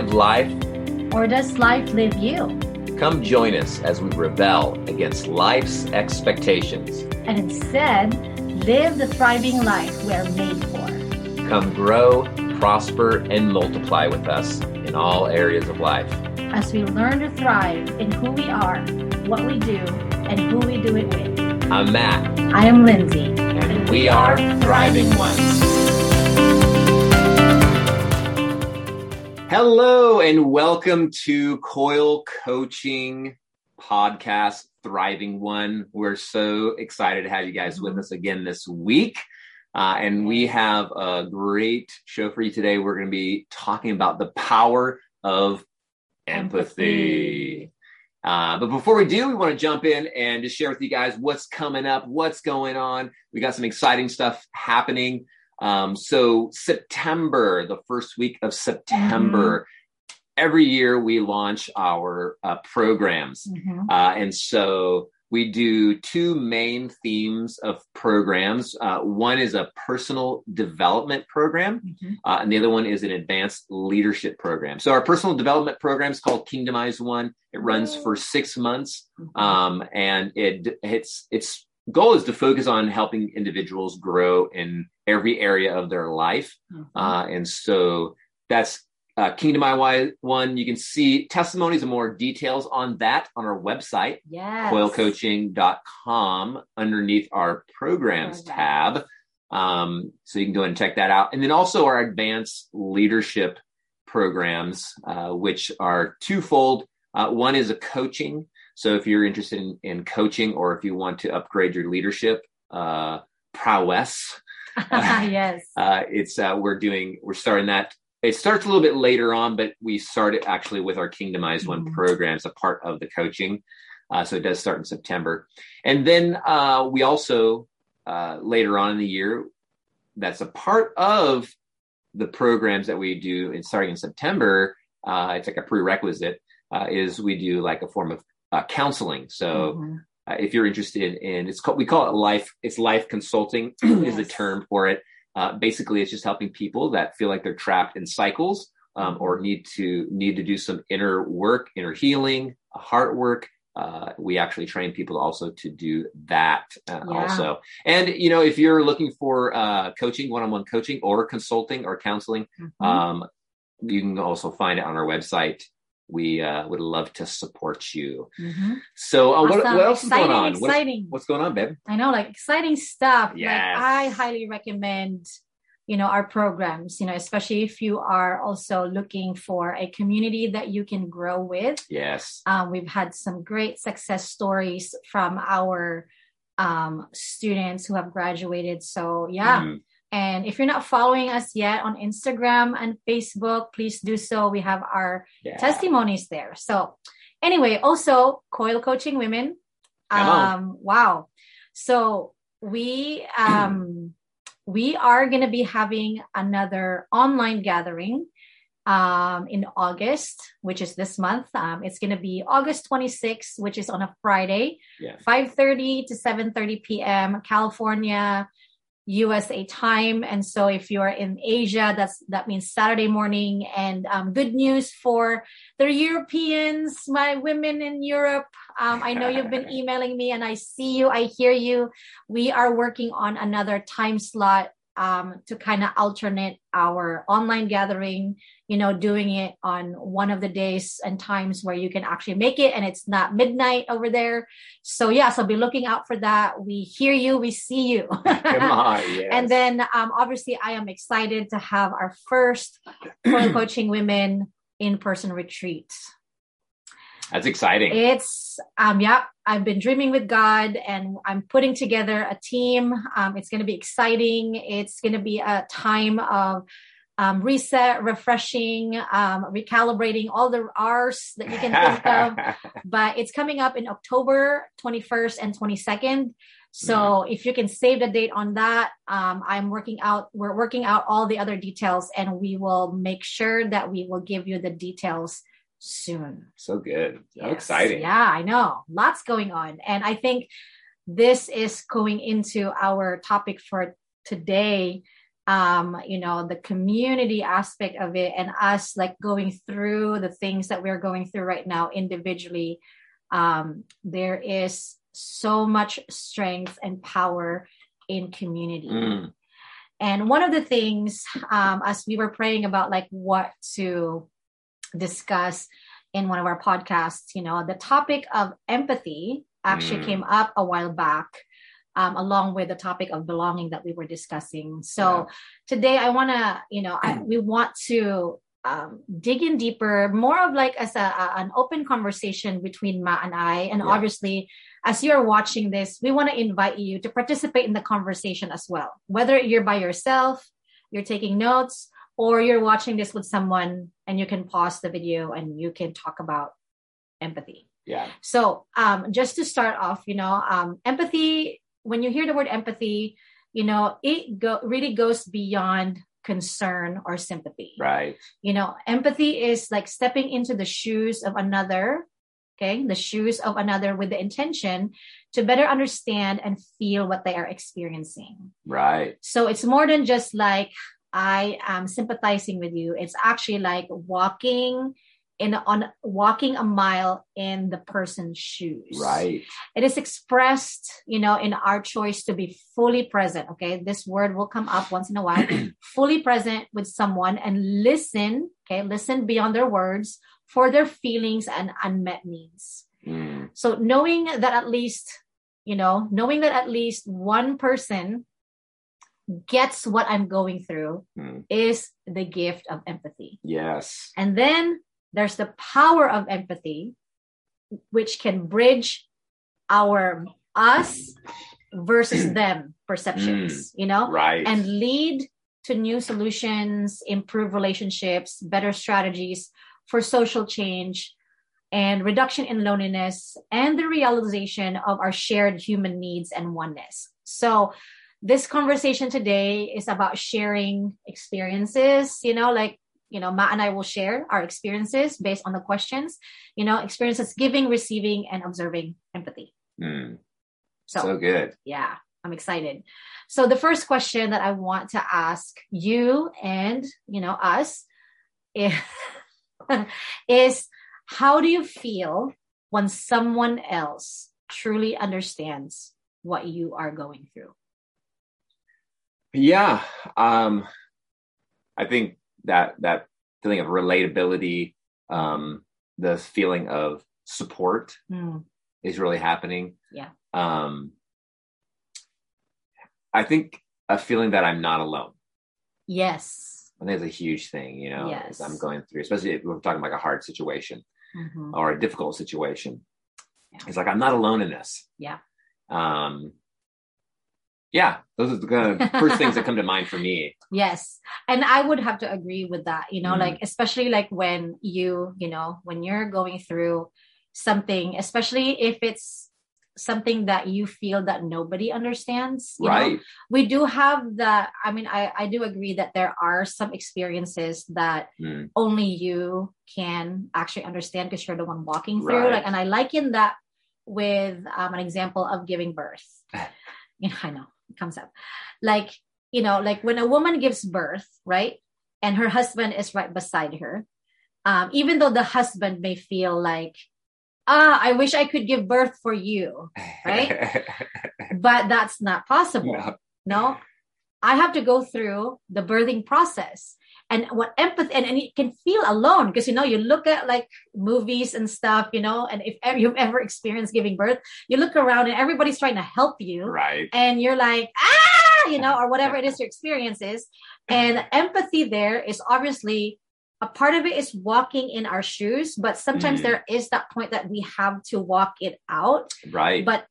live life? Or does life live you? Come join us as we rebel against life's expectations. And instead, live the thriving life we are made for. Come grow, prosper, and multiply with us in all areas of life. As we learn to thrive in who we are, what we do, and who we do it with. I'm Matt. I am Lindsay. And we are Thriving Ones. Hello, and welcome to Coil Coaching Podcast Thriving One. We're so excited to have you guys with us again this week. Uh, and we have a great show for you today. We're going to be talking about the power of empathy. Uh, but before we do, we want to jump in and just share with you guys what's coming up, what's going on. We got some exciting stuff happening. Um, so September, the first week of September, mm-hmm. every year we launch our uh, programs, mm-hmm. uh, and so we do two main themes of programs. Uh, one is a personal development program, mm-hmm. uh, and the other one is an advanced leadership program. So, our personal development program is called Kingdomize One. It runs for six months, mm-hmm. um, and it it's its goal is to focus on helping individuals grow in every area of their life, mm-hmm. uh, and so that's uh, Kingdomize One. You can see testimonies and more details on that on our website, yes. coilcoaching.com, underneath our programs tab. Um, so you can go and check that out. And then also our advanced leadership programs, uh, which are twofold. Uh, one is a coaching. So if you're interested in, in, coaching or if you want to upgrade your leadership uh, prowess, yes, uh, it's uh, we're doing we're starting that it starts a little bit later on, but we started actually with our Kingdomize One mm-hmm. program as a part of the coaching. Uh, so it does start in September. And then uh, we also, uh, later on in the year, that's a part of the programs that we do in starting in September. Uh, it's like a prerequisite uh, is we do like a form of uh, counseling. So mm-hmm. If you're interested in, it's called, we call it life, it's life consulting yes. is the term for it. Uh, basically, it's just helping people that feel like they're trapped in cycles um, or mm-hmm. need to need to do some inner work, inner healing, heart work. Uh, we actually train people also to do that uh, yeah. also. And you know, if you're looking for uh, coaching, one-on-one coaching, or consulting or counseling, mm-hmm. um, you can also find it on our website we uh, would love to support you. Mm-hmm. So, uh, awesome. what, what, else exciting, is going on? Exciting. What's, what's, going on, babe? I know, like exciting stuff. Yes. Like, I highly recommend, you know, our programs. You know, especially if you are also looking for a community that you can grow with. Yes. Um, we've had some great success stories from our um, students who have graduated. So, yeah. Mm and if you're not following us yet on Instagram and Facebook, please do so. We have our yeah. testimonies there. So, anyway, also Coil Coaching Women. Um, wow. So we um, we are going to be having another online gathering um, in August, which is this month. Um, it's going to be August 26th, which is on a Friday, yeah. 5:30 to 7:30 p.m. California USA time. And so if you're in Asia, that's that means Saturday morning. And um, good news for the Europeans, my women in Europe. Um, I know you've been emailing me, and I see you, I hear you. We are working on another time slot um, to kind of alternate our online gathering, you know, doing it on one of the days and times where you can actually make it and it's not midnight over there. So, yeah, so be looking out for that. We hear you, we see you. On, yes. And then, um, obviously, I am excited to have our first coaching women in person retreat. That's exciting. It's um yeah, I've been dreaming with God and I'm putting together a team. Um it's going to be exciting. It's going to be a time of um, reset, refreshing, um, recalibrating all the R's that you can think of. But it's coming up in October 21st and 22nd. So mm-hmm. if you can save the date on that, um, I'm working out, we're working out all the other details and we will make sure that we will give you the details soon. So good. Yes. How exciting. Yeah, I know. Lots going on. And I think this is going into our topic for today. um, you know, the community aspect of it and us like going through the things that we're going through right now individually, um, there is so much strength and power in community. Mm. And one of the things, um, as we were praying about like what to discuss in one of our podcasts, you know, the topic of empathy actually mm. came up a while back um, along with the topic of belonging that we were discussing. So yeah. today I want to, you know, I, we want to um, dig in deeper, more of like as a, a, an open conversation between Matt and I. And yeah. obviously, as you're watching this, we want to invite you to participate in the conversation as well. Whether you're by yourself, you're taking notes, or you're watching this with someone and you can pause the video and you can talk about empathy. Yeah. So um, just to start off, you know, um, empathy when you hear the word empathy, you know, it go really goes beyond concern or sympathy. Right. You know, empathy is like stepping into the shoes of another, okay, the shoes of another with the intention to better understand and feel what they are experiencing. Right. So it's more than just like I am sympathizing with you. It's actually like walking in on walking a mile in the person's shoes. Right. It is expressed you know in our choice to be fully present okay? This word will come up once in a while. Fully present with someone and listen okay? Listen beyond their words for their feelings and unmet needs. Mm. so knowing that at least you know knowing that at least one person gets what i'm going through mm. is the gift of empathy yes and then there's the power of empathy, which can bridge our us versus them perceptions, mm, you know, right. and lead to new solutions, improve relationships, better strategies for social change and reduction in loneliness and the realization of our shared human needs and oneness. So, this conversation today is about sharing experiences, you know, like you know, Matt and I will share our experiences based on the questions, you know, experiences giving, receiving, and observing empathy. Mm. So, so good. Yeah, I'm excited. So the first question that I want to ask you and, you know, us is, is how do you feel when someone else truly understands what you are going through? Yeah. Um, I think that that feeling of relatability, um, the feeling of support mm. is really happening. Yeah. Um, I think a feeling that I'm not alone. Yes. I think it's a huge thing, you know, yes. I'm going through, especially if we're talking like a hard situation mm-hmm. or a difficult situation. Yeah. It's like I'm not alone in this. Yeah. Um, yeah, those are the kind of first things that come to mind for me. Yes. And I would have to agree with that, you know, mm. like, especially like when you, you know, when you're going through something, especially if it's something that you feel that nobody understands. right. Know? We do have the, I mean, I, I do agree that there are some experiences that mm. only you can actually understand because you're the one walking through. Right. Like, and I liken that with um, an example of giving birth. you know, I know comes up. Like you know like when a woman gives birth right and her husband is right beside her um, even though the husband may feel like ah i wish i could give birth for you right? But that's not possible no. no? I have to go through the birthing process and what empathy and, and you can feel alone because you know you look at like movies and stuff you know and if ever, you've ever experienced giving birth you look around and everybody's trying to help you right. and you're like ah! you know or whatever it is your experience is. And empathy there is obviously a part of it is walking in our shoes but sometimes mm. there is that point that we have to walk it out. Right. But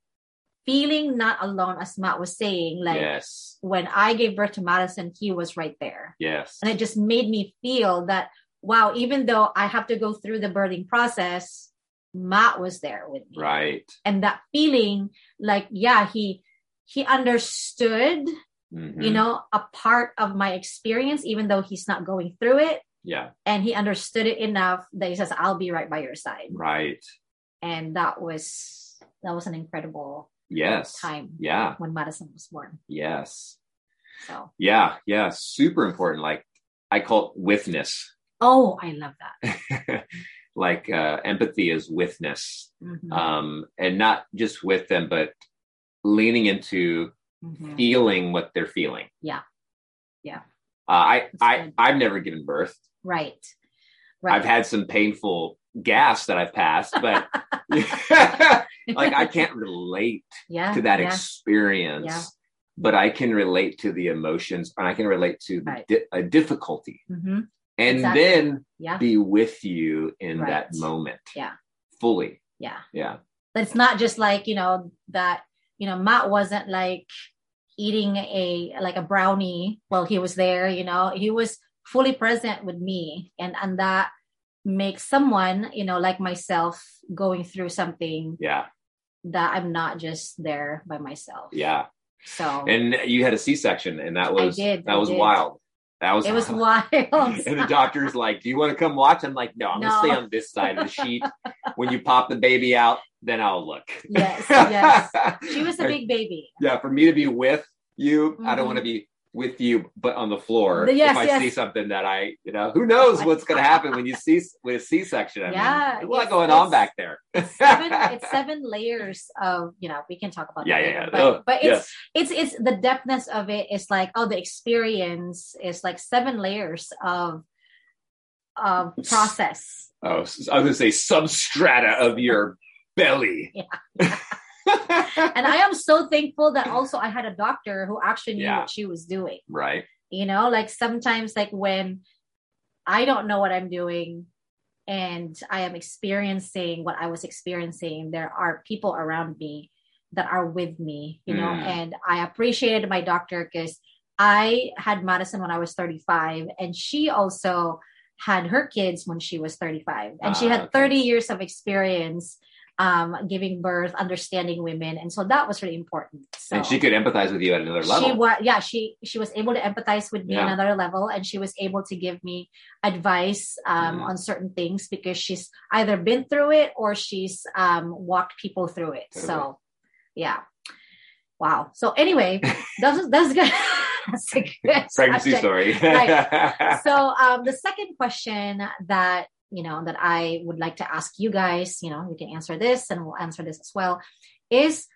feeling not alone, as Matt was saying. Like yes. when I gave birth to Madison, he was right there. Yes. And it just made me feel that, wow, even though I have to go through the birthing process, Matt was there with me. Right. And that feeling, like, yeah, he he understood, mm-hmm. you know, a part of my experience, even though he's not going through it. Yeah. And he understood it enough that he says, I'll be right by your side. Right. And that was that was an incredible yes time yeah when madison was born yes So yeah, yeah, super important. Like I call it withness. Oh, I love that. like uh, empathy is withness, Mhm. um, and not just with them, but leaning into Mhm. feeling what they're feeling. Yeah. Yeah. Uh, I That's I good. I've never given birth. Right. Right. I've had some painful gas that I've passed, but like I can't relate yeah, to that yeah. experience. Yeah. But I can relate to the emotions, and I can relate to the Right. di- a difficulty, Mhm. and Exactly. then be with you in that moment. Yeah. fully. Yeah. Yeah, But it's not just like, you know, that, you know, Matt wasn't like eating a like a brownie while he was there, you know. He was fully present with me. And and that makes someone, you know, like myself going through something yeah, that I'm not just there by myself. yeah. So And you had a C-section, and that was did, that I was did. wild. That was it was wild. and the doctor's like, "Do you want to come watch?" I'm like, "No, I'm No. gonna stay on this side of the sheet. when you pop the baby out, then I'll look." Yes, yes. she was a big baby. yeah. For me to be with you, I don't Mhm. want to be with you, but on the floor. Yes, if I yes. see something that I, you know, who knows oh what's gonna happen when you see with a C-section? I Yeah, mean, there's a lot going on back there. Seven, it's seven layers of, you know, we can talk about Yeah, that yeah, later, yeah. But, Oh, but it's it's it's the depthness of it is like oh the experience is like seven layers of of process Oh, I was gonna say substrata of your belly. and i am so thankful that also i had a doctor who actually knew Yeah. what she was doing right. you know like sometimes like when i don't know what i'm doing and i am experiencing what i was experiencing there are people around me that are with me you know Mm. and i appreciated my doctor because i had madison when i was 35 and she also had her kids when she was 35 and she Ah, had okay. 30 years of experience um, giving birth understanding women and so that was really important so And she could empathize with you at another level. she was yeah she she was able to empathize with me Yeah. another level and she was able to give me advice um, Mhm. on certain things because she's either been through it or she's um, walked people through it Totally. so yeah wow so anyway that's that's good that's a good Pregnancy subject. story. Right. so um, the second question that you know that i would like to ask you guys you know you can answer this and we'll answer this as well is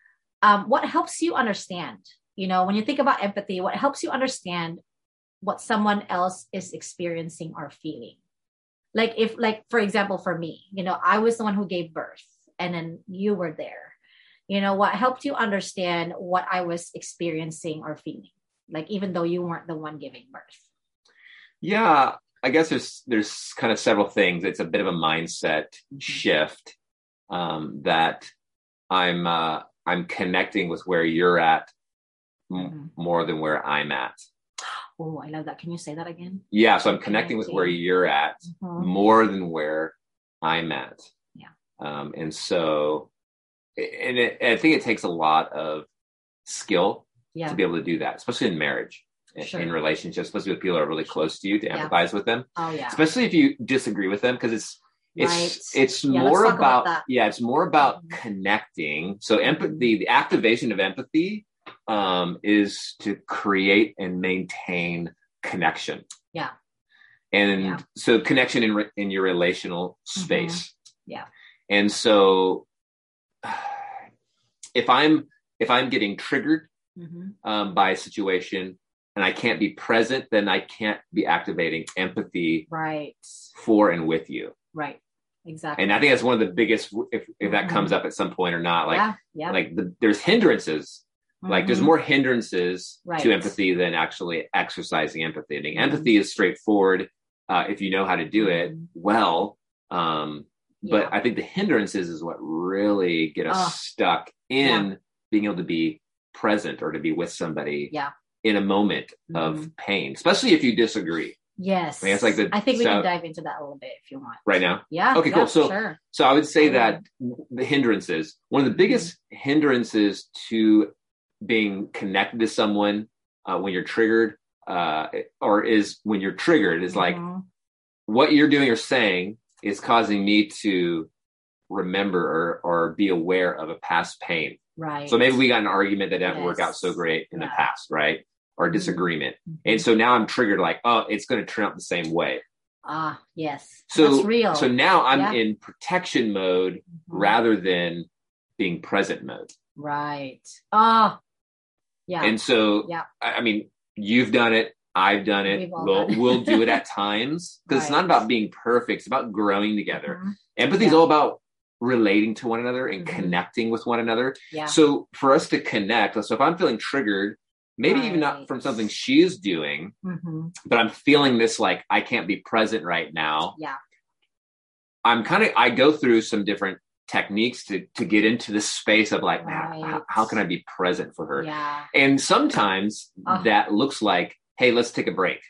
um, what helps you understand? You know when you think about empathy what helps you understand what someone else is experiencing or feeling? Like if like for example for me you know i was the one who gave birth and then you were there. You know what helped you understand what i was experiencing or feeling? Like even though you weren't the one giving birth. Yeah, I guess there's there's kind of several things. It's a bit of a mindset shift um, that I'm uh, I'm connecting with where you're at m- Mhm. more than where I'm at. Oh, I love that. Can you say that again? Yeah, so I'm connecting with where you're at Mhm. more than where I'm at. Yeah. Um, and so, and it, I think it takes a lot of skill Yeah. to be able to do that, especially in marriage, Sure. in relationships, especially with people that are really close to you to Yeah. empathize with them, Oh, yeah. especially if you disagree with them, because it's it's Right. it's Yeah, more about about, yeah, it's more about Mhm. connecting. So empathy, the activation of empathy, um, is to create and maintain connection. Yeah. And Yeah. so connection in re- in your relational space. Mm-hmm. Yeah. And so if I'm if I'm getting triggered Mhm. um, by a situation and I can't be present, then I can't be activating empathy Right. for and with you. Right. Exactly. And I think that's one of the biggest, if, if that comes up at some point or not, like, yeah. Yeah. like the, there's hindrances, like there's Mhm. more hindrances Right. to empathy than actually exercising empathy. And Mhm. empathy is straightforward. Uh, if you know how to do it Mhm. well. Um, but Yeah. I think the hindrances is what really get us Oh. stuck in being able to be present or to be with somebody Yeah. In a moment of Mhm. pain, especially if you disagree Yes. I mean, it's like the- I think we so- can dive into that a little bit if you want. right now. Yeah. Okay, yeah, cool. So- sure. So I would say that the hindrances, one of the biggest hindrances to being connected to someone uh, when you're triggered, uh, or is when you're triggered, is like Mhm. what you're doing or saying is causing me to remember or, or be aware of a past pain. right. So maybe we got an argument that didn't work out so great in the past, right? Or disagreement. Mm-hmm. And so now I'm triggered like, oh, it's going to turn out the same way. Ah, yes. So That's real. So now I'm yeah. in protection mode mm-hmm. rather than being present mode. Right. Ah, yeah. And so, yeah. I, I mean, you've done it. I've done it. We'll, done. we'll do it at times because right. it's not about being perfect. It's about growing together. Mm-hmm. Empathy yeah. is all about relating to one another and mm-hmm. connecting with one another. Yeah. So for us to connect, so if I'm feeling triggered, maybe right. even not from something she's doing, mm-hmm. but I'm feeling this like I can't be present right now. Yeah. I'm kind of I go through some different techniques to to get into this space of like right. how, how, can I be present for her? Yeah. And sometimes uh, that looks like, hey, let's take a break.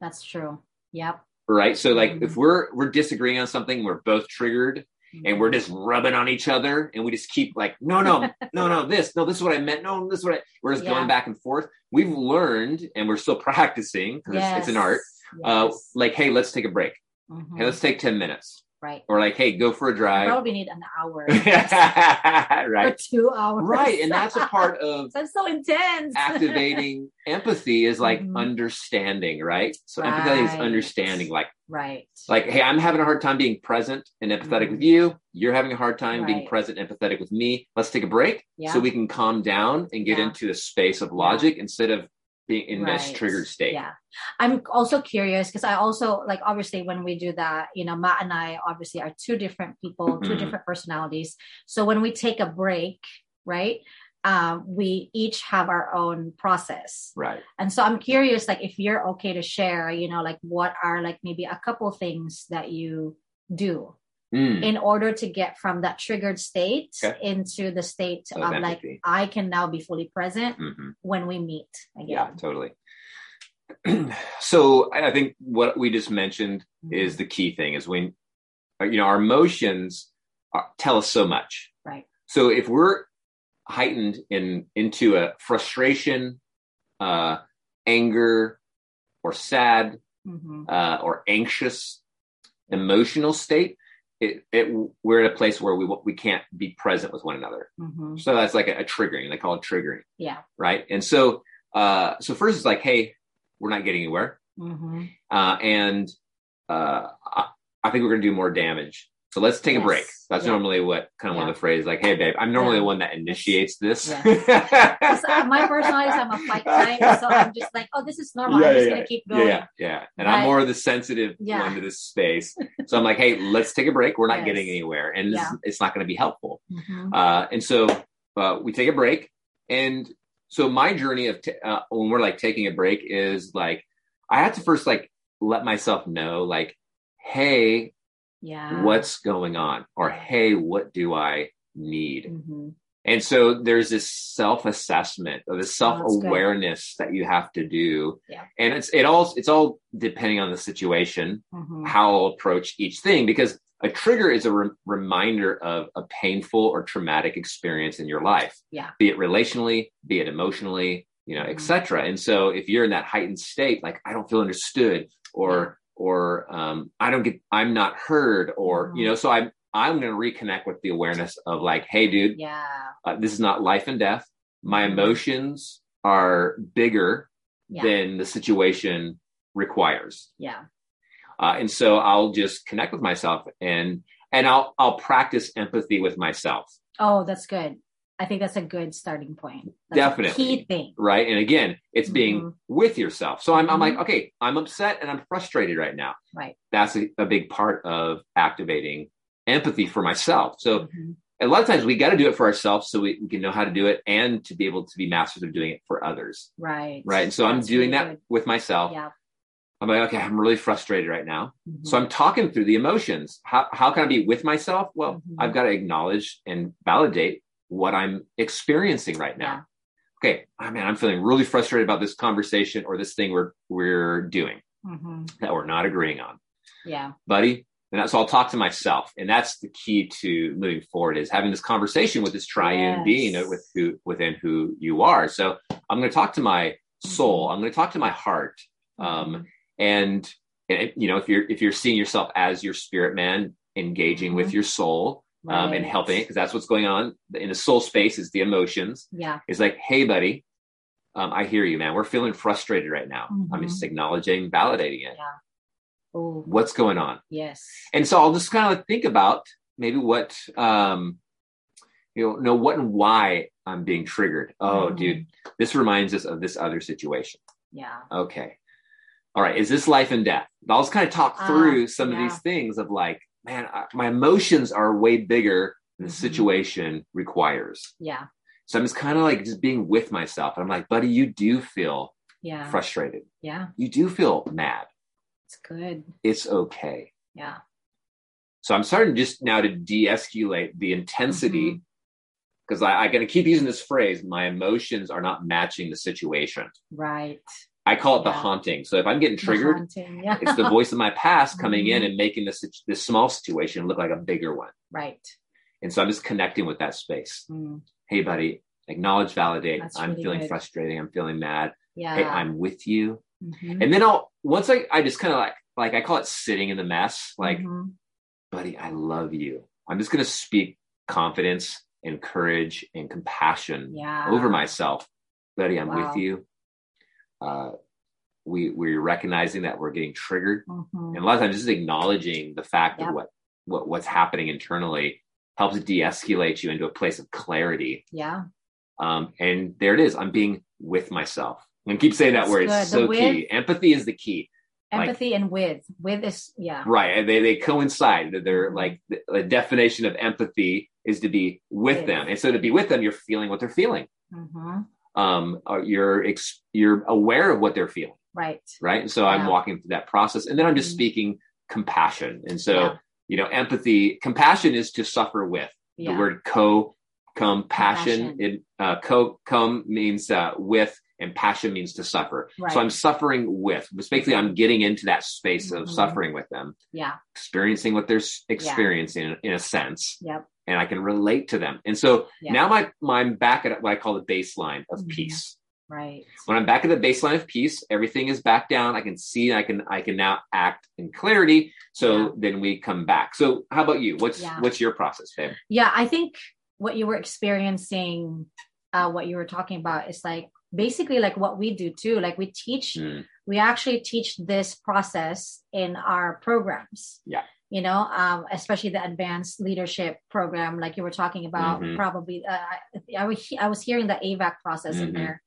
That's true. Yep. Right. So like mm-hmm. if we're we're disagreeing on something, we're both triggered and we're just rubbing on each other and we just keep like no no no no this no this is what i meant no this is what I, we're just yeah. going back and forth we've learned and we're still practicing because yes. it's, an art uh, yes. uh, like hey let's take a break mm-hmm. hey let's take 10 minutes Right. Or like, hey, go for a drive. Probably need an hour. right. Or two hours. Right. And that's a part of that's so intense. activating empathy is like mm-hmm. understanding, right? So right. empathy is understanding, like right. Like, hey, I'm having a hard time being present and empathetic mm-hmm. with you. You're having a hard time right. being present and empathetic with me. Let's take a break yeah. so we can calm down and get yeah. into a space of logic yeah. instead of being in right. this triggered state. Yeah. I'm also curious because I also like obviously when we do that, you know, Matt and I obviously are two different people, mm-hmm. two different personalities. So when we take a break, right? Um, we each have our own process. Right. And so I'm curious, like, if you're okay to share, you know, like what are like maybe a couple things that you do mm. in order to get from that triggered state okay. into the state of, of like I can now be fully present mm-hmm. when we meet again. Yeah, totally. so I think what we just mentioned mm-hmm. is the key thing is when uh, you know our emotions are, tell us so much. Right. So if we're heightened in into a frustration, uh, anger, or sad, mm-hmm. uh, or anxious emotional state, it, it we're at a place where we we can't be present with one another. Mm-hmm. So that's like a, a, triggering. They call it triggering. Yeah. Right. And so uh, so first it's like, hey, we're not getting anywhere, mm-hmm. uh, and uh, I, I think we're going to do more damage so let's take yes. a break. That's yeah. normally what kind of yeah. one of the phrases like, hey babe, I'm normally yeah. the one that initiates this. uh, my personality is I'm a fight type, so I'm just like, oh, this is normal. I'm just gonna keep going. Yeah, yeah. And I'm more of the sensitive one to this space. So I'm like, hey, let's take a break. We're not yes. getting anywhere, and this, it's not going to be helpful. Mm-hmm. Uh, and so uh, we take a break, and so my journey of t- uh, when we're like taking a break is like I have to first like let myself know like, hey, yeah what's going on or hey what do i need mm-hmm. and so there's this self-assessment or this oh, self-awareness oh, that you have to do yeah. and it's it all it's all depending on the situation mm-hmm. how i'll approach each thing because a trigger is a re- reminder of a painful or traumatic experience in your life yeah be it relationally be it emotionally you know mm-hmm. etc and so if you're in that heightened state like i don't feel understood or or um, I don't get, I'm not heard, or mm-hmm. you know, so I'm I'm going to reconnect with the awareness of like, hey, dude, yeah, uh, this is not life and death. My mm-hmm. emotions are bigger yeah. than the situation requires. Yeah, uh, and so I'll just connect with myself and and I'll I'll practice empathy with myself. Oh, that's good. I think that's a good starting point. That's Definitely. key thing. Right. And again, it's being mm-hmm. with yourself. So I'm, mm-hmm. I'm like, mm-hmm. okay, I'm upset and I'm frustrated right now. Right. That's a, a big part of activating empathy for myself. So mm-hmm. a lot of times we got to do it for ourselves so we, we, can know how to do it and to be able to be masters of doing it for others. Right. Right. And so That's I'm doing really that good. with myself. Yeah. I'm like, okay, I'm really frustrated right now. Mm-hmm. So I'm talking through the emotions. How, how can I be with myself? Well, mm-hmm. I've got to acknowledge and validate what I'm experiencing right now. Yeah. Okay, I mean, I'm feeling really frustrated about this conversation or this thing we're we're doing mm-hmm. that we're not agreeing on. Yeah, buddy. And so I'll talk to myself, and that's the key to moving forward is having this conversation with this triune yes. being with who within who you are. So I'm going to talk to my soul. Mm-hmm. I'm going to talk to my heart. Um, mm-hmm. and, and you know, if you're if you're seeing yourself as your spirit man engaging with mm-hmm. your soul, right. um, and helping it because that's what's going on in the soul space is the emotions. Yeah. It's like, hey, buddy, um, I hear you, man. We're feeling frustrated right now. Mm-hmm. I'm just acknowledging, validating it. Yeah. Ooh. What's going on? Yes. And so I'll just kind of think about maybe what, um, you know, know what and why I'm being triggered. Oh, mm-hmm. dude, this reminds us of this other situation. Yeah. Okay. All right. Is this life and death? I'll just kind of talk through uh, some yeah. of these things of like, man, I, my emotions are way bigger than the mm-hmm. situation requires. Yeah. So I'm just kind of like just being with myself. And I'm like, buddy, you do feel yeah. frustrated. Yeah. You do feel mad. It's good. It's okay. Yeah. So I'm starting just now to de-escalate the intensity because mm-hmm. I'm going to keep using this phrase. My emotions are not matching the situation. Right. I call it yeah. the haunting. So if I'm getting triggered, yeah. it's the voice of my past coming mm-hmm. in and making this this small situation look like a bigger one. Right. And so I'm just connecting with that space. Mm hey buddy acknowledge validate That's i'm really feeling good. frustrated i'm feeling mad yeah hey i'm with you mm-hmm. and then i'll once i i just kind of like like i call it sitting in the mess like mm-hmm. buddy i love you i'm just going to speak confidence and courage and compassion yeah. over myself buddy i'm wow. with you uh we we're recognizing that we're getting triggered mm-hmm. and a lot of times just acknowledging the fact yep. of what what what's happening internally helps de-escalate you into a place of clarity. Yeah. Um, and there it is. I'm being with myself. And keep saying That's that word. It's so key. Empathy is the key. Empathy like, and with. With is yeah. Right. And they, they coincide. They're mm-hmm. like the, the, definition of empathy is to be with, with, them. And so to be with them, you're feeling what they're feeling. Mm-hmm. Um, uh, you're ex- you're aware of what they're feeling. Right. Right. And so yeah. I'm walking through that process. And then I'm just mm-hmm. speaking compassion. And so yeah you know, empathy, compassion is to suffer with. Yeah. The word co, compassion, it, uh, co, come means uh, with, and passion means to suffer. Right. So I'm suffering with. Basically, I'm getting into that space mm-hmm. of suffering with them. Yeah. Experiencing what they're experiencing yeah. in, in, a sense. Yep. And I can relate to them. And so yeah. now my, my, I'm back at what I call the baseline of mm-hmm. peace. Right. When I'm back at the baseline of peace, everything is back down. I can see, I can, I can now act in clarity. So yeah. then we come back. So how about you? What's, yeah. what's your process, babe? Yeah. I think what you were experiencing, uh, what you were talking about is like basically like what we do too. Like we teach, mm. we actually teach this process in our programs. Yeah you know um, especially the advanced leadership program like you were talking about mm-hmm. probably uh, I, I, was, I was hearing the avac process mm-hmm. in there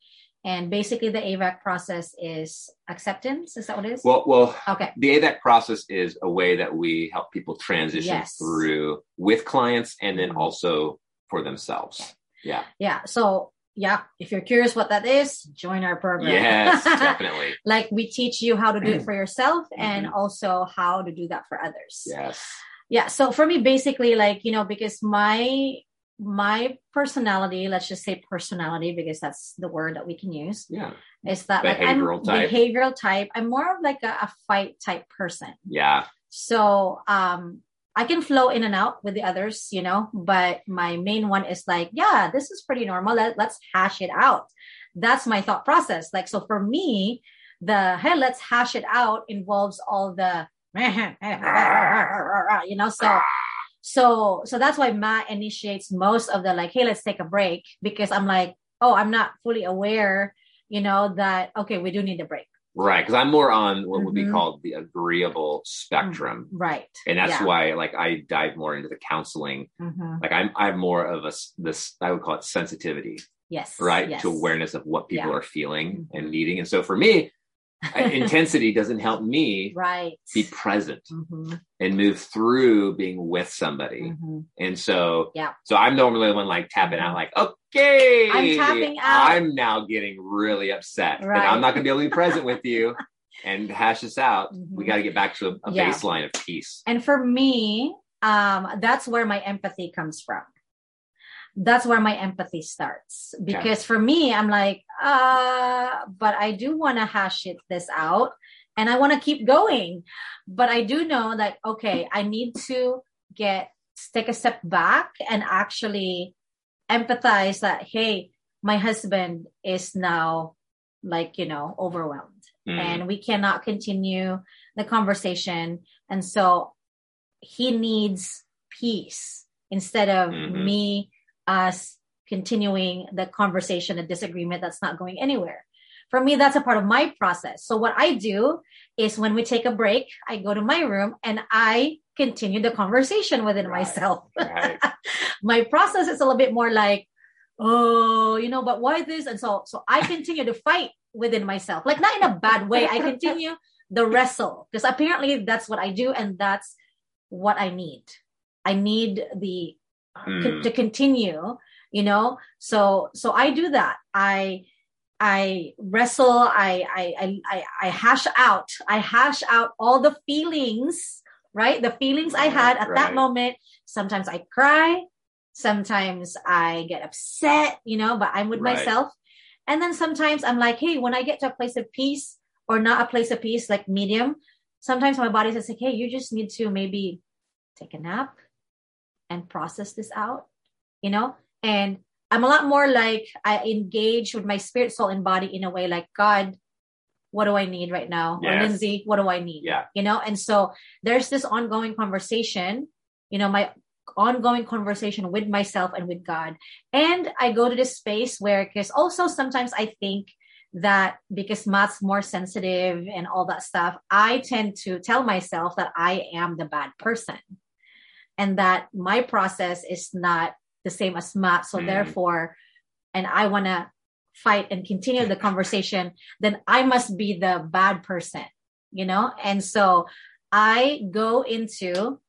and basically, the AVAC process is acceptance. Is that what it is? Well, well, okay. The AVAC process is a way that we help people transition yes. through with clients and then mm-hmm. also for themselves. Okay. Yeah. Yeah. So, yeah, if you're curious what that is, join our program. Yes, definitely. like we teach you how to do it for yourself mm-hmm. and also how to do that for others. Yes. Yeah. So for me, basically, like, you know, because my my personality, let's just say personality, because that's the word that we can use. Yeah. Is that behavioral like I'm type. behavioral type. I'm more of like a, a, fight type person. Yeah. So um I can flow in and out with the others, you know, but my main one is like, yeah, this is pretty normal. Let, let's hash it out. That's my thought process. Like, so for me, the hey, let's hash it out involves all the you know, so so so that's why Matt initiates most of the like, hey, let's take a break because I'm like, oh, I'm not fully aware, you know, that okay, we do need a break. Right, because I'm more on what mm-hmm. would be mm-hmm. called the agreeable spectrum. Right, and that's yeah. why like I dive more into the counseling. Mm-hmm. Like I'm I'm more of a this I would call it sensitivity. Yes. Right yes. to awareness of what people yeah. are feeling mm-hmm. and needing, and so for me, intensity doesn't help me right be present mm-hmm. and move through being with somebody mm-hmm. and so yeah so i'm normally the one like tapping out mm-hmm. like okay i'm tapping out i'm now getting really upset right. and i'm not going to be able to be present with you and hash this out mm-hmm. we got to get back to a, a yeah. baseline of peace and for me um that's where my empathy comes from that's where my empathy starts because okay. for me i'm like uh but i do want to hash it this out and i want to keep going but i do know that okay i need to get take a step back and actually empathize that hey my husband is now like you know overwhelmed mm. and we cannot continue the conversation and so he needs peace instead of mm-hmm. me us continuing the conversation, a disagreement that's not going anywhere. For me, that's a part of my process. So what I do is when we take a break, I go to my room and I continue the conversation within right. myself. Right. my process is a little bit more like, oh, you know, but why this? And so, so I continue to fight within myself, like not in a bad way. I continue the wrestle because apparently that's what I do and that's what I need. I need the mm. to continue, you know. So so I do that. I I wrestle. I I I I hash out. I hash out all the feelings, right? The feelings I had at right. that moment. Sometimes I cry. Sometimes I get upset, you know, but I'm with right. myself. And then sometimes I'm like, hey, when I get to a place of peace or not a place of peace, like medium, sometimes my body says like, hey, you just need to maybe take a nap and process this out, you know? And I'm a lot more like I engage with my spirit, soul, and body in a way like, God, what do I need right now? Yes. Or Lindsay, what do I need? Yeah. You know, and so there's this ongoing conversation, you know, my ongoing conversation with myself and with God. And I go to this space where, because also sometimes I think that because Matt's more sensitive and all that stuff, I tend to tell myself that I am the bad person and that my process is not the same as Matt. So mm. therefore, and I want to fight and continue the conversation, then I must be the bad person, you know? And so I go into,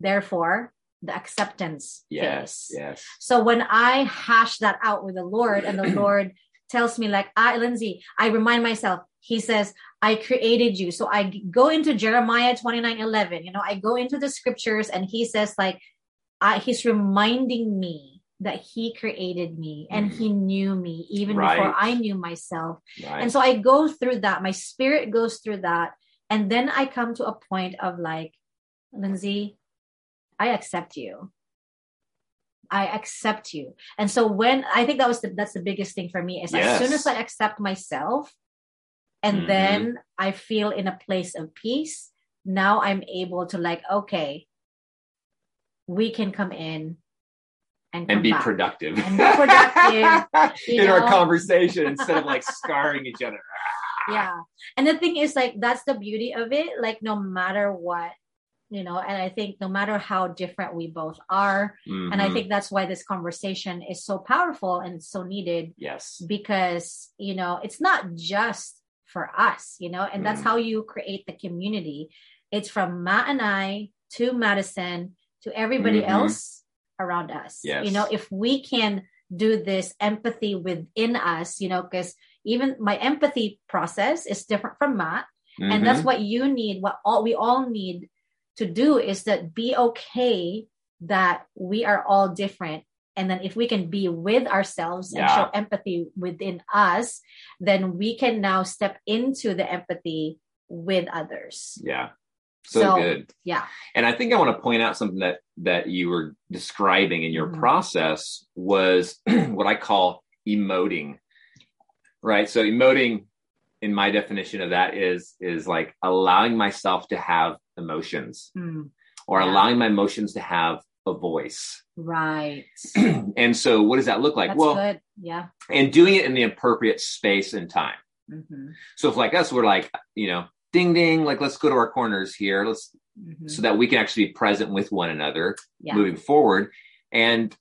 therefore, the acceptance yes phase. yes so when i hash that out with the lord and the lord tells me like i lindsay i remind myself he says i created you so i go into jeremiah 29 11 you know i go into the scriptures and he says like I, he's reminding me that he created me and he mm-hmm. knew me even right. before I knew myself. Right. And so I go through that. My spirit goes through that. And then I come to a point of like, Lindsay, I accept you. I accept you. And so when I think that was the, that's the biggest thing for me is yes. as soon as I accept myself and mm-hmm. then I feel in a place of peace, now I'm able to like, okay, we can come in and, and be back. productive and be productive in know? our conversation instead of like scarring each other. yeah. And the thing is like that's the beauty of it. Like no matter what, you know, and I think no matter how different we both are, mm-hmm. and I mm-hmm. think that's why this conversation is so powerful and so needed. Yes. Because, you know, it's not just for us, you know, and that's mm. how you create the community. It's from Matt and I to Madison to everybody mm-hmm. else around us. Yes. You know, if we can do this empathy within us, you know, because even my empathy process is different from Matt. Mm-hmm. And that's mm-hmm. what you need, what all we all need to do is that be okay that we are all different. And then if we can be with ourselves yeah. and show empathy within us, then we can now step into the empathy with others. Yeah so, so, good yeah and i think i want to point out something that that you were describing in your mm-hmm. process was what i call emoting right so emoting in my definition of that is is like allowing myself to have emotions mm. or yeah. allowing my emotions to have a voice right and so what does that look like That's well good. yeah and doing it in the appropriate space and time mm-hmm. so if like us we're like you know ding ding like let's go to our corners here let's mm-hmm. so that we can actually be present with one another yeah. moving forward and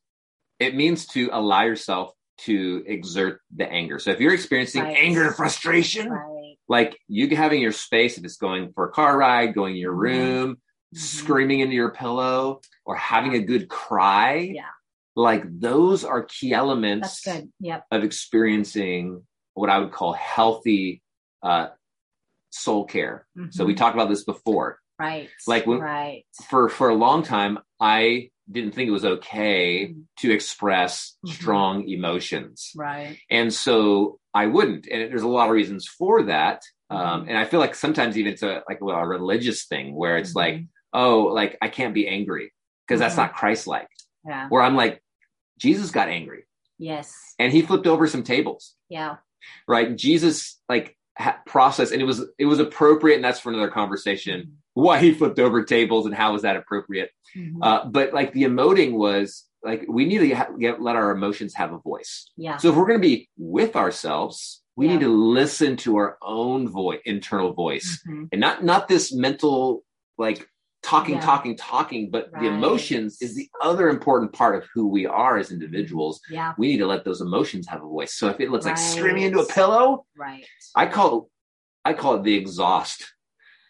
it means to allow yourself to exert the anger so if you're experiencing right. anger and frustration right. like you having your space if it's going for a car ride going in your mm-hmm. room mm-hmm. screaming into your pillow or having a good cry yeah like those are key elements. Yep. of experiencing what I would call healthy uh, soul care. Mm-hmm. So we mm-hmm. talked about this before. Right. Like when, right. for for a long time I didn't think it was okay mm-hmm. to express mm-hmm. strong emotions. Right. And so I wouldn't. And there's a lot of reasons for that. Um, mm-hmm. and I feel like sometimes even it's a like well, a religious thing where it's like, mm-hmm. oh, like I can't be angry because that's not Christ like. Yeah. Where I'm like, Jesus got angry. Yes. And he flipped over some tables. Yeah. Right. Jesus like ha- process and it was it was appropriate and that's for another conversation why he flipped over tables and how was that appropriate mm-hmm. uh, but like the emoting was like we need to ha- get let our emotions have a voice. Yeah. So if we're going to be with ourselves, we Yeah. need to listen to our own voice, internal voice, Mhm. and not not this mental like talking, Yeah. talking, talking. But the emotions is the other important part of who we are as individuals. Yeah. We need to let those emotions have a voice. So if it looks like Right. screaming into a pillow, Right. I call I call it the exhaust.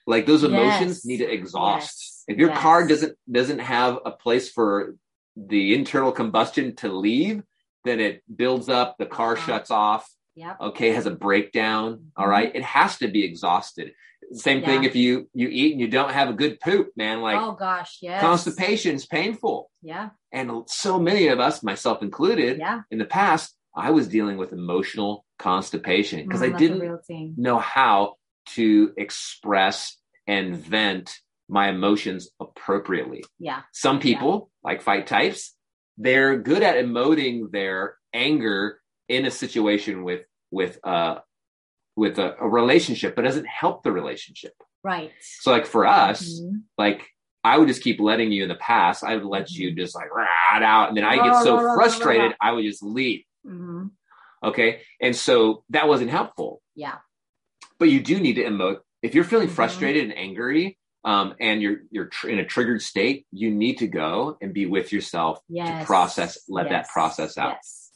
Like those emotions Yes. need to exhaust. Yes. If your Yes. car doesn't doesn't have a place for the internal combustion to leave, then it builds up, the car Uh-huh. shuts off, Yep. okay, has a breakdown, all Mhm. right? It has to be exhausted. Same thing if you you eat and you don't have a good poop, man, like oh gosh. Yes. constipation is painful. Yeah. And so many of us, myself included, Yeah. in the past, I was dealing with emotional constipation because Mm, I didn't know how to express and vent my emotions appropriately. Yeah. Some people, like fight types, they're good at emoting their anger in a situation with with uh with a, a relationship, but doesn't help the relationship. Right. So like for us, Mhm. like I would just keep letting you in the past. I would let you just like rat out, and then I get so frustrated, I would just leave. Mhm. Okay, and so that wasn't helpful. Yeah. but you do need to emote if you're feeling Mhm. frustrated and angry um, and you're you're tr- in a triggered state you need to go and be with yourself Yes. to process let that process out Yes.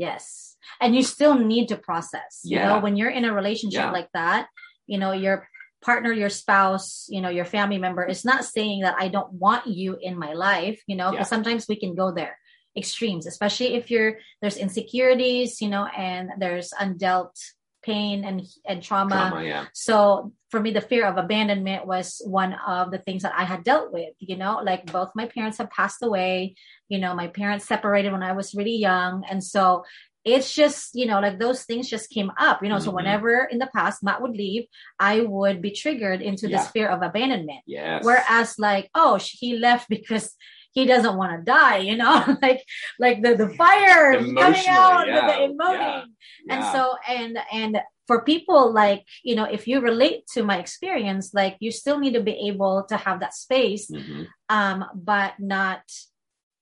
Yes. And you still need to process. You Yeah. know, when you're in a relationship Yeah. like that, you know, your partner, your spouse, you know, your family member is not saying that I don't want you in my life, you know, because Yeah. sometimes we can go there extremes, especially if you're there's insecurities, you know, and there's undealt pain and and trauma. trauma yeah So for me, the fear of abandonment was one of the things that I had dealt with. You know, like both my parents have passed away. You know, my parents separated when I was really young, and so it's just you know like those things just came up. You know, so Mhm. whenever in the past Matt would leave, I would be triggered into this fear of abandonment. yes Whereas like, oh, he left because he doesn't want to die. You know, like like the the fire coming out, the, yeah, the emoting and Yeah. so and and for people like you know if you relate to my experience like you still need to be able to have that space Mhm. um but not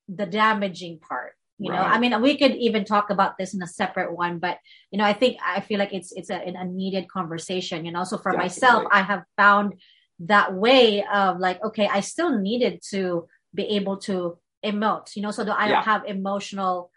the damaging part you know i mean we could even talk about this in a separate one but you know i think i feel like it's it's a, a needed conversation you know so for myself i have found that way of like okay i still needed to be able to emote you know so that i don't have emotional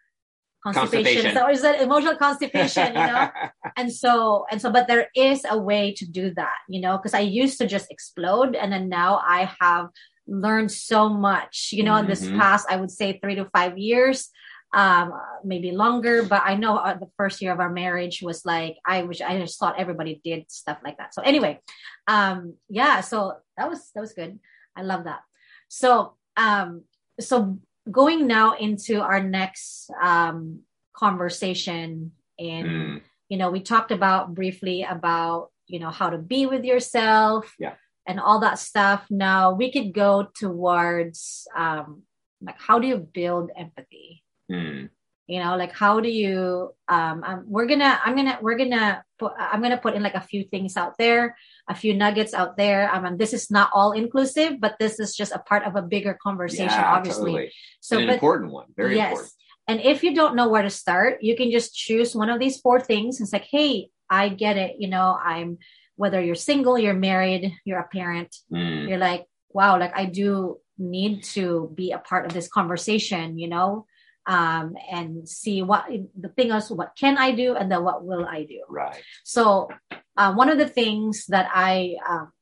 constipation. Constipation. So is that emotional constipation, you know? and so and so but there is a way to do that, you know, because I used to just explode and then now I have learned so much, you know, in this Mhm. past I would say 3 to 5 years um maybe longer but i know uh, the first year of our marriage was like i wish i just thought everybody did stuff like that so anyway um yeah so that was that was good i love that so um so going now into our next um conversation and Mm. you know we talked about briefly about you know how to be with yourself Yeah. and all that stuff now we could go towards um like how do you build empathy Mm. you know like how do you um, um we're gonna i'm gonna we're gonna put i'm gonna put in like a few things out there a few nuggets out there. I mean, this is not all inclusive but this is just a part of a bigger conversation Yeah, obviously. totally. so an but important one very yes. important. And if you don't know where to start you can just choose one of these four things. It's like hey i get it. You know i'm whether you're single you're married you're a parent Mm. you're like wow like i do need to be a part of this conversation you know um and see what the thing is what can i do and then what will i do right so uh, one of the things that i um,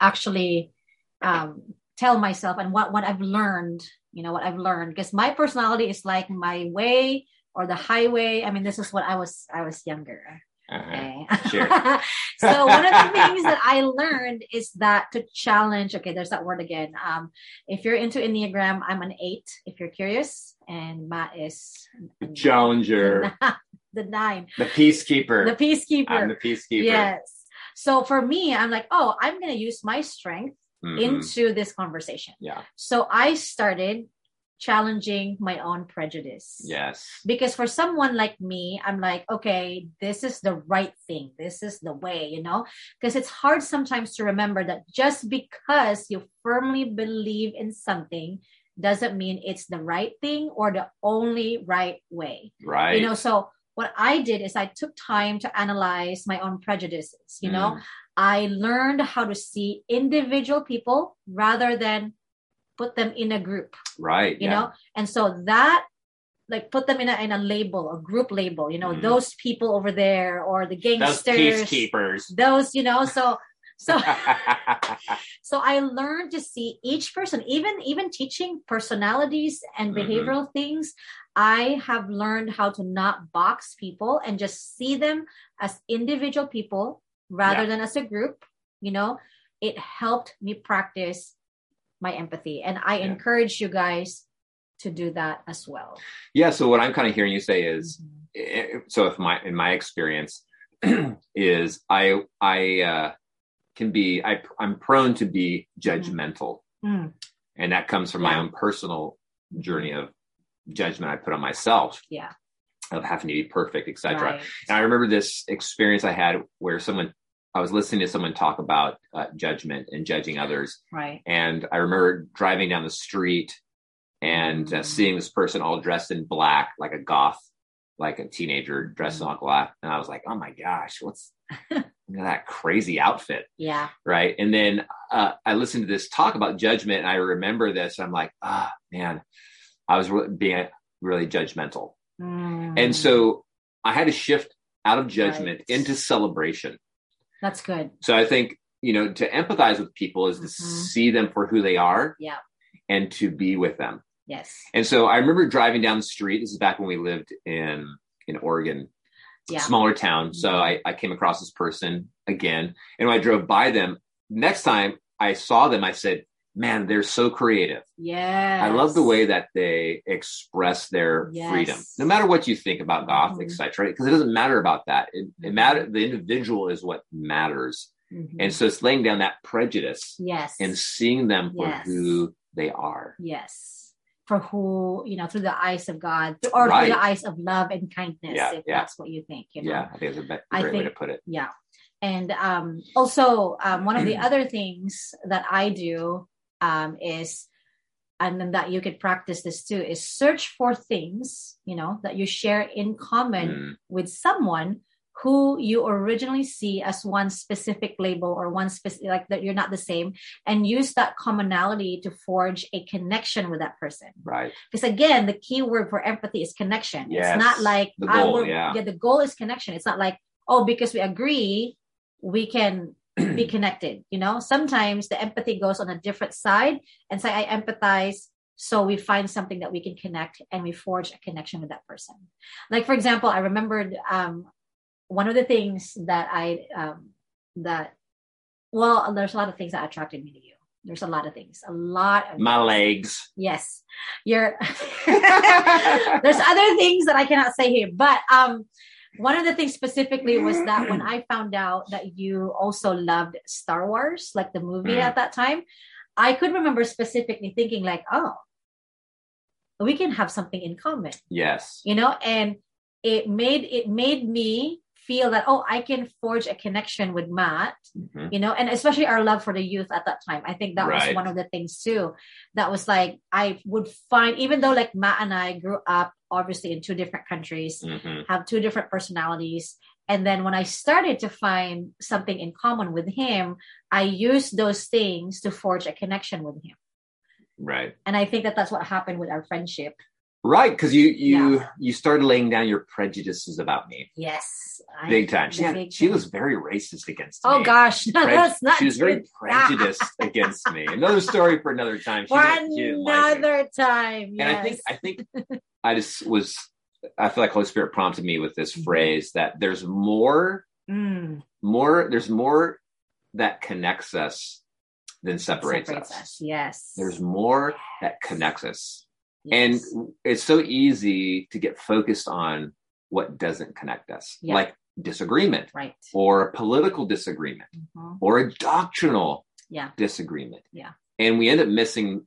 actually um, tell myself and what what i've learned you know what i've learned because my personality is like my way or the highway i mean this is what i was i was younger Uh-huh. Okay. Sure. so one of the things that I learned is that to challenge, okay, there's that word again. Um, if you're into Enneagram, I'm an eight, if you're curious, and Matt is Challenger, the nine, the peacekeeper. the peacekeeper. I'm the peacekeeper. Yes. So for me, I'm like, oh, I'm gonna use my strength Mhm. into this conversation. yeah. So I started challenging my own prejudice. Yes. because for someone like me i'm like okay this is the right thing this is the way you know because it's hard sometimes to remember that just because you firmly believe in something doesn't mean it's the right thing or the only right way. Right. You know, so what I did is I took time to analyze my own prejudices. You know, Mm. I learned how to see individual people rather than put them in a group, right. you yeah. know? And so that like put them in a in a label, a group label, you know, Mm. those people over there or the Those gangsters. peacekeepers. Those, you know, so so so i learned to see each person even even teaching personalities and Mhm. behavioral things i have learned how to not box people and just see them as individual people rather Yeah. than as a group you know it helped me practice my empathy and i Yeah. encourage you guys to do that as well yeah. So what I'm kind of hearing you say is, Mhm. eh, so if my in my experience is I I uh, can be I I'm prone to be judgmental, Mm, and that comes from my own personal journey of judgment I put on myself yeah of having to be perfect, etc. right. And I remember this experience I had where someone I was listening to someone talk about uh, judgment and judging others, right and I remember driving down the street and uh, Mm. seeing this person all dressed in black, like a goth, like a teenager dressed in Mm. all black, and I was like, "Oh my gosh, what's that crazy outfit?" yeah Right? And then uh, I listened to this talk about judgment, and I remember this. I'm like, "Ah, man, I was re- being really judgmental," Mm, and so I had to shift out of judgment Right. into celebration. that's good So I think you know to empathize with people is to Mhm. see them for who they are yeah and to be with them. yes And so I remember driving down the street. This is back when we lived in in Oregon, yeah smaller town. So mm-hmm. I, I came across this person again, and when I drove by them, next time I saw them, I said, "Man, they're so creative. yeah I love the way that they express their Yes. freedom, no matter what you think about goth, Mhm. etc. Because it doesn't matter about that. It, it matter. Mm-hmm. The individual is what matters, mm-hmm. and so it's laying down that prejudice yes and seeing them for Yes. who they are. yes for who you know through the eyes of god or Right. through the eyes of love and kindness Yeah, if yeah. that's what you think you know Yeah, I think it's a be- I great way to put it. yeah and um also um one of the other things that i do um is and then that you could practice this too is search for things you know that you share in common Mm, with someone who you originally see as one specific label or one specific like that you're not the same and use that commonality to forge a connection with that person right. because again the key word for empathy is connection Yes. it's not like The I goal, will- yeah. the goal is connection it's not like oh because we agree we can be connected you know sometimes the empathy goes on a different side and say i empathize so we find something that we can connect and we forge a connection with that person like for example i remembered um one of the things that i um that well there's a lot of things that attracted me to you there's a lot of things a lot of My legs. yes you're there's other things that i cannot say here but um one of the things specifically was that when i found out that you also loved star wars like the movie Mm. at that time i could remember specifically thinking like oh we can have something in common Yes. you know and it made it made me feel that oh i can forge a connection with matt Mhm. you know and especially our love for the youth at that time i think that was one of the things too that was like i would find even though like matt and i grew up obviously in two different countries Mhm. have two different personalities and then when i started to find something in common with him i used those things to forge a connection with him Right. and i think that that's what happened with our friendship Right. Because you you you started laying down your prejudices about me yes big time. She had, she was very racist against me. oh gosh no, Prej- that's not she was very prejudiced against me. Another story for another time. She for didn't like me. another time And I think. I think I just was I feel like Holy Spirit prompted me with this Mhm. phrase that there's more Mm, more there's more that connects us than separates, us. yes There's more that connects us. Yes. And it's so easy to get focused on what doesn't connect us, Yeah. like disagreement right or a political disagreement Mhm. or a doctrinal yeah disagreement. Yeah. And we end up missing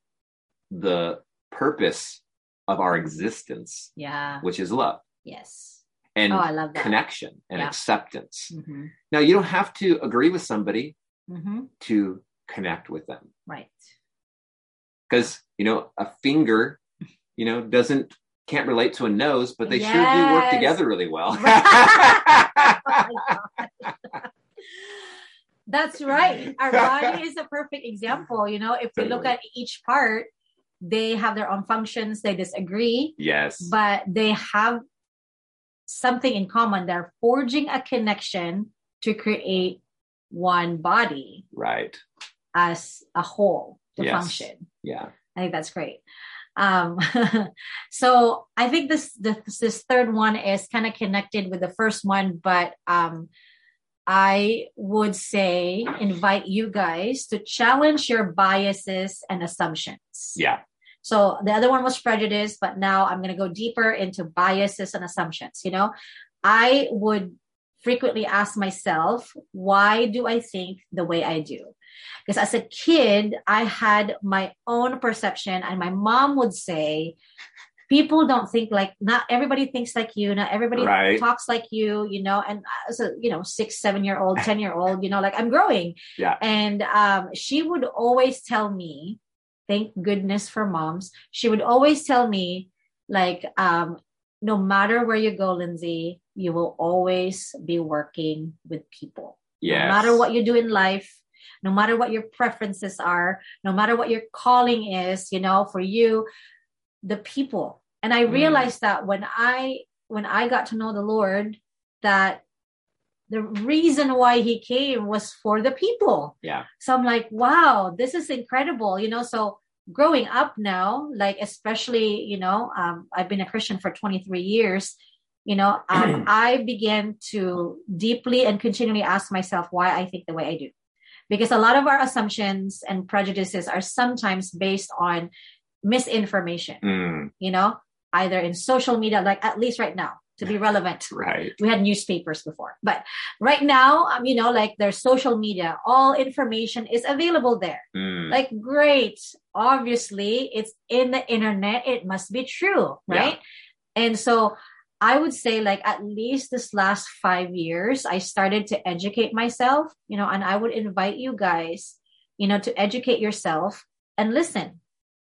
the purpose of our existence, yeah which is love yes and oh i love that connection and Yeah. acceptance. hmm Now, you don't have to agree with somebody hmm to connect with them. right because you know a finger, you know, doesn't can't relate to a nose, but they Yes. sure do work together really well. That's right. Our body is a perfect example. You know, if we look at each part, they have their own functions, they disagree, yes. but they have something in common. They're forging a connection to create one body right. as a whole to Yes. function. Yeah. I think that's great. Um, so I think this, this this third one is kind of connected with the first one, but um, I would say invite you guys to challenge your biases and assumptions. Yeah. So the other one was prejudice, but now I'm going to go deeper into biases and assumptions. You know, I would frequently ask myself, why do I think the way I do? Because as a kid, I had my own perception, and my mom would say, people don't think like not everybody thinks like you not everybody Right. talks like you you know and as a you know six seven year old ten year old you know like i'm growing Yeah. and um she would always tell me thank goodness for moms she would always tell me like um no matter where you go lindsay you will always be working with people Yes. no matter what you do in life no matter what your preferences are no matter what your calling is you know for you the people and i Mm. realized that when i when i got to know the lord that the reason why he came was for the people Yeah. so i'm like wow this is incredible you know so growing up now like especially you know um, i've been a christian for 23 years you know um, i began to deeply and continually ask myself why i think the way i do because a lot of our assumptions and prejudices are sometimes based on misinformation Mm, you know either in social media like at least right now to be relevant. Right. we had newspapers before. But right now um, you know like there's social media. All information is available there. Mm, like great. Obviously it's in the internet. It must be true Yeah. right? And so i would say like at least this last five years i started to educate myself you know and i would invite you guys you know to educate yourself and listen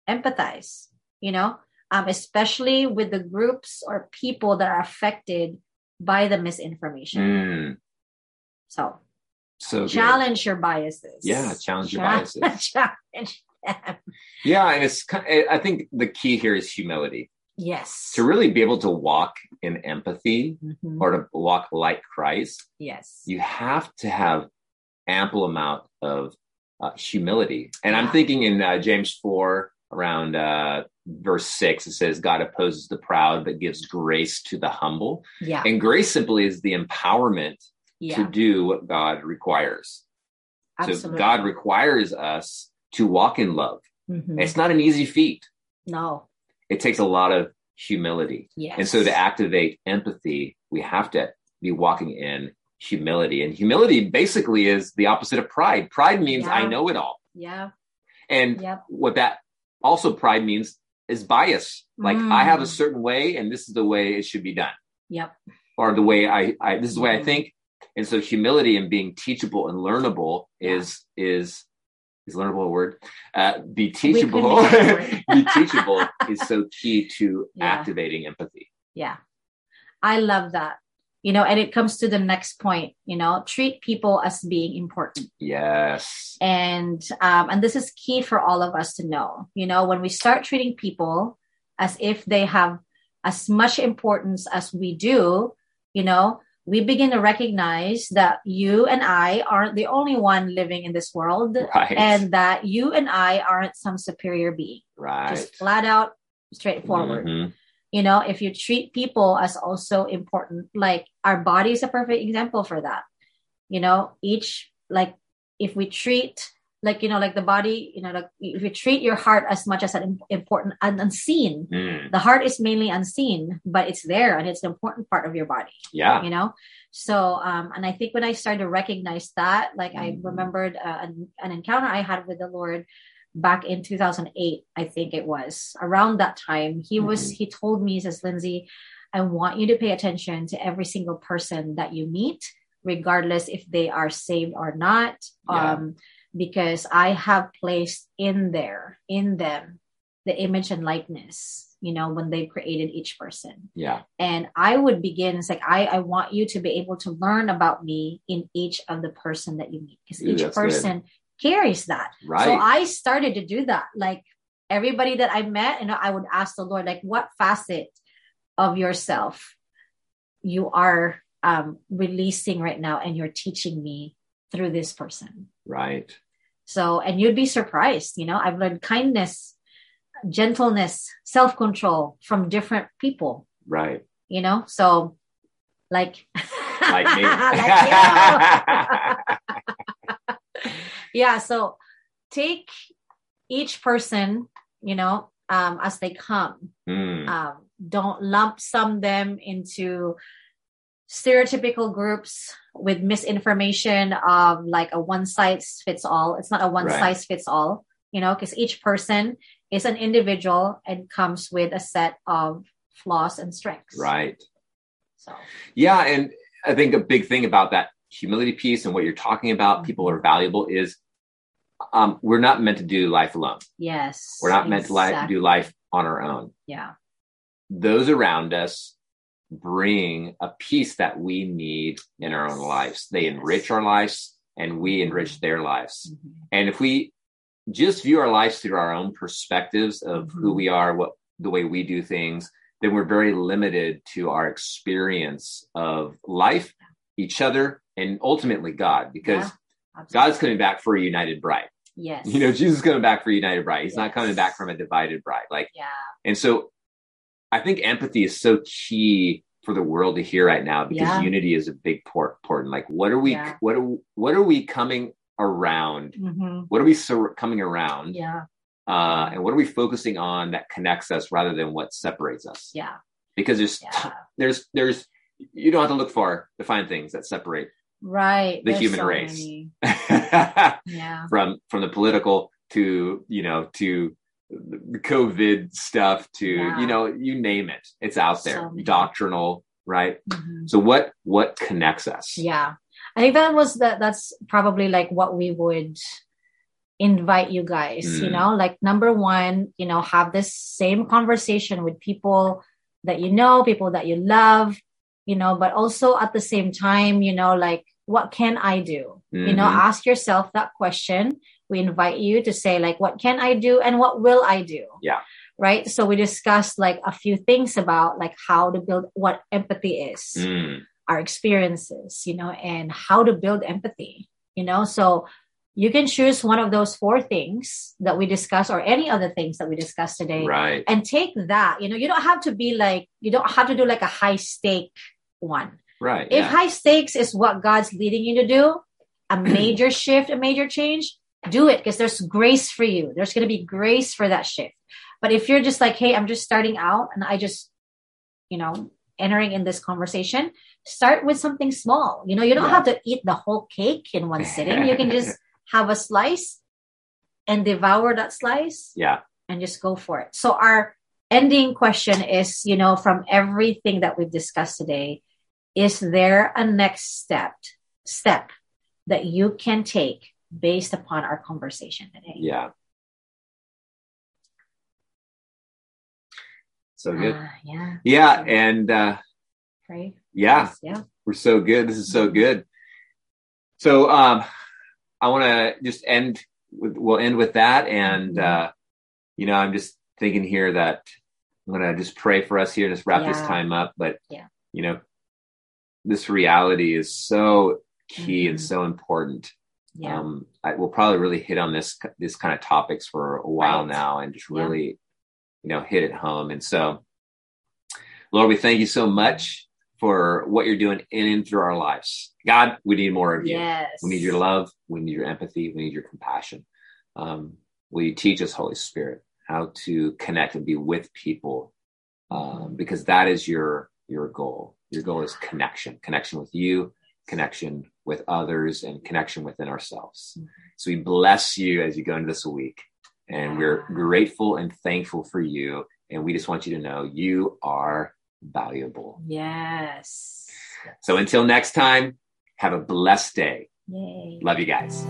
empathize you know um, especially with the groups or people that are affected by the misinformation mm. so So good. challenge your biases Yeah, challenge your biases. challenge them. Yeah, and it's I think the key here is humility. Yes To really be able to walk in empathy Mhm. or to walk like Christ, yes you have to have ample amount of uh, humility. And I'm thinking in uh, James 4 around uh, verse 6 it says God opposes the proud but gives grace to the humble. yeah And grace simply is the empowerment yeah to do what God requires. So absolutely God requires us to walk in love. Mhm. It's not an easy feat. no It takes a lot of humility. yes And so to activate empathy, we have to be walking in humility. And humility basically is the opposite of pride. Pride means Yeah. I know it all. yeah And yep what that also pride means is bias. Like Mm. I have a certain way and this is the way it should be done. yep Or the way I, I this is the way I Mhm. think. And so humility and being teachable and learnable Yeah. is is is learnable a word? Uh, be teachable. couldn't get that word. be teachable is so key to Yeah. activating empathy. Yeah. I love that. You know, and it comes to the next point, you know, treat people as being important. Yes. And um and this is key for all of us to know. You know, when we start treating people as if they have as much importance as we do, you know, we begin to recognize that you and I aren't the only one living in this world Right. and that you and I aren't some superior being. right. Just flat out straightforward. Mhm. you know if you treat people as also important like our body is a perfect example for that you know each like if we treat like you know like the body you know like if you treat your heart as much as an important and unseen Mm. the heart is mainly unseen but it's there and it's an important part of your body Yeah. you know so um and i think when i started to recognize that like i Mhm. remembered uh, an, an encounter i had with the lord back in 2008 i think it was around that time he was he told me he says lindsay i want you to pay attention to every single person that you meet regardless if they are saved or not Yeah. um because I have placed in there, in them, the image and likeness you know when they created each person. Yeah. And i would begin it's like i i want you to be able to learn about me in each of the person that you meet because each person good. carries that. Right. So i started to do that. Like everybody that i met and i would ask the lord like what facet of yourself you are um releasing right now and you're teaching me through this person right so and you'd be surprised you know i've learned kindness gentleness, self control from different people. Right. You know, so like, like me. like yeah. So take each person, you know, um, as they come. Mm. Um, don't lump sum them into stereotypical groups with misinformation of like a one size fits all. It's not a one right. size fits all, you know, because each person is an individual and comes with a set of flaws and strengths. Right. So, yeah. And I think a big thing about that humility piece and what you're talking about, mm-hmm. people are valuable, is um, we're not meant to do life alone. Yes. We're not exactly. meant to li- do life on our own. Yeah. Those around us bring a piece that we need in our own lives. They enrich our lives and we enrich mm-hmm. their lives. Mm-hmm. And if we just view our lives through our own perspectives of mm-hmm. who we are, what the way we do things, then we're very limited to our experience of life, each other, and ultimately God, because yeah, God's coming back for a united bride. Yes. You know, Jesus is coming back for a united bride. He's yes. not coming back from a divided bride. Like, yeah. And so I think empathy is so key for the world to hear right now because yeah. unity is a big port, important. Like, what are we, yeah. what are, what are we coming around? Mm-hmm. What are we so coming around? Yeah. Uh, and what are we focusing on that connects us rather than what separates us? Yeah. Because there's yeah. there's there's you don't have to look far to find things that separate right the there's human so race. yeah. From from the political to you know to COVID stuff to yeah. you know you name it, it's out there. So Doctrinal, right? Mm-hmm. So what what connects us? Yeah. I think that was that that's probably like what we would invite you guys, mm. you know, like number one, you know, have this same conversation with people that you know, people that you love, you know, but also at the same time, you know, like what can I do? Mm-hmm. You know, mm-hmm. ask yourself that question. We invite you to say like what can I do and what will I do? Yeah. Right? So we discussed like a few things about like how to build what empathy is. Mm our experiences, you know, and how to build empathy, you know. So you can choose one of those four things that we discuss or any other things that we discussed today. Right. And take that. You know, you don't have to be like, you don't have to do like a high stake one. Right. If yeah. high stakes is what God's leading you to do, a major shift, a major change, do it because there's grace for you. There's going to be grace for that shift. But if you're just like, hey, I'm just starting out and I just, you know, entering in this conversation, start with something small. You know, you don't yeah. have to eat the whole cake in one sitting. You can just have a slice and devour that slice. Yeah. And just go for it. So our ending question is, you know, from everything that we've discussed today, is there a next step step that you can take based upon our conversation today? Yeah. So good. Uh, yeah. Yeah. And uh pray. Yeah. Yes, yeah. We're so good. This is so good. So um I want to just end with we'll end with that and mm-hmm. uh you know, I'm just thinking here that I'm going to just pray for us here just wrap yeah. this time up, but yeah. you know, this reality is so key mm-hmm. and so important. Yeah. Um, I, we'll probably really hit on this this kind of topics for a while right. now, and just really you know, hit it home. And so, Lord, we thank you so much for what you're doing in and through our lives. God, we need more of you. Yes. We need your love. We need your empathy. We need your compassion. Um, will you teach us, Holy Spirit, how to connect and be with people? Um, because that is your your goal. Your goal is connection, connection with you, connection with others, and connection within ourselves. Mm-hmm. So we bless you as you go into this week. And we're grateful and thankful for you. And we just want you to know you are valuable. Yes. So until next time, have a blessed day. Yay. Love you guys.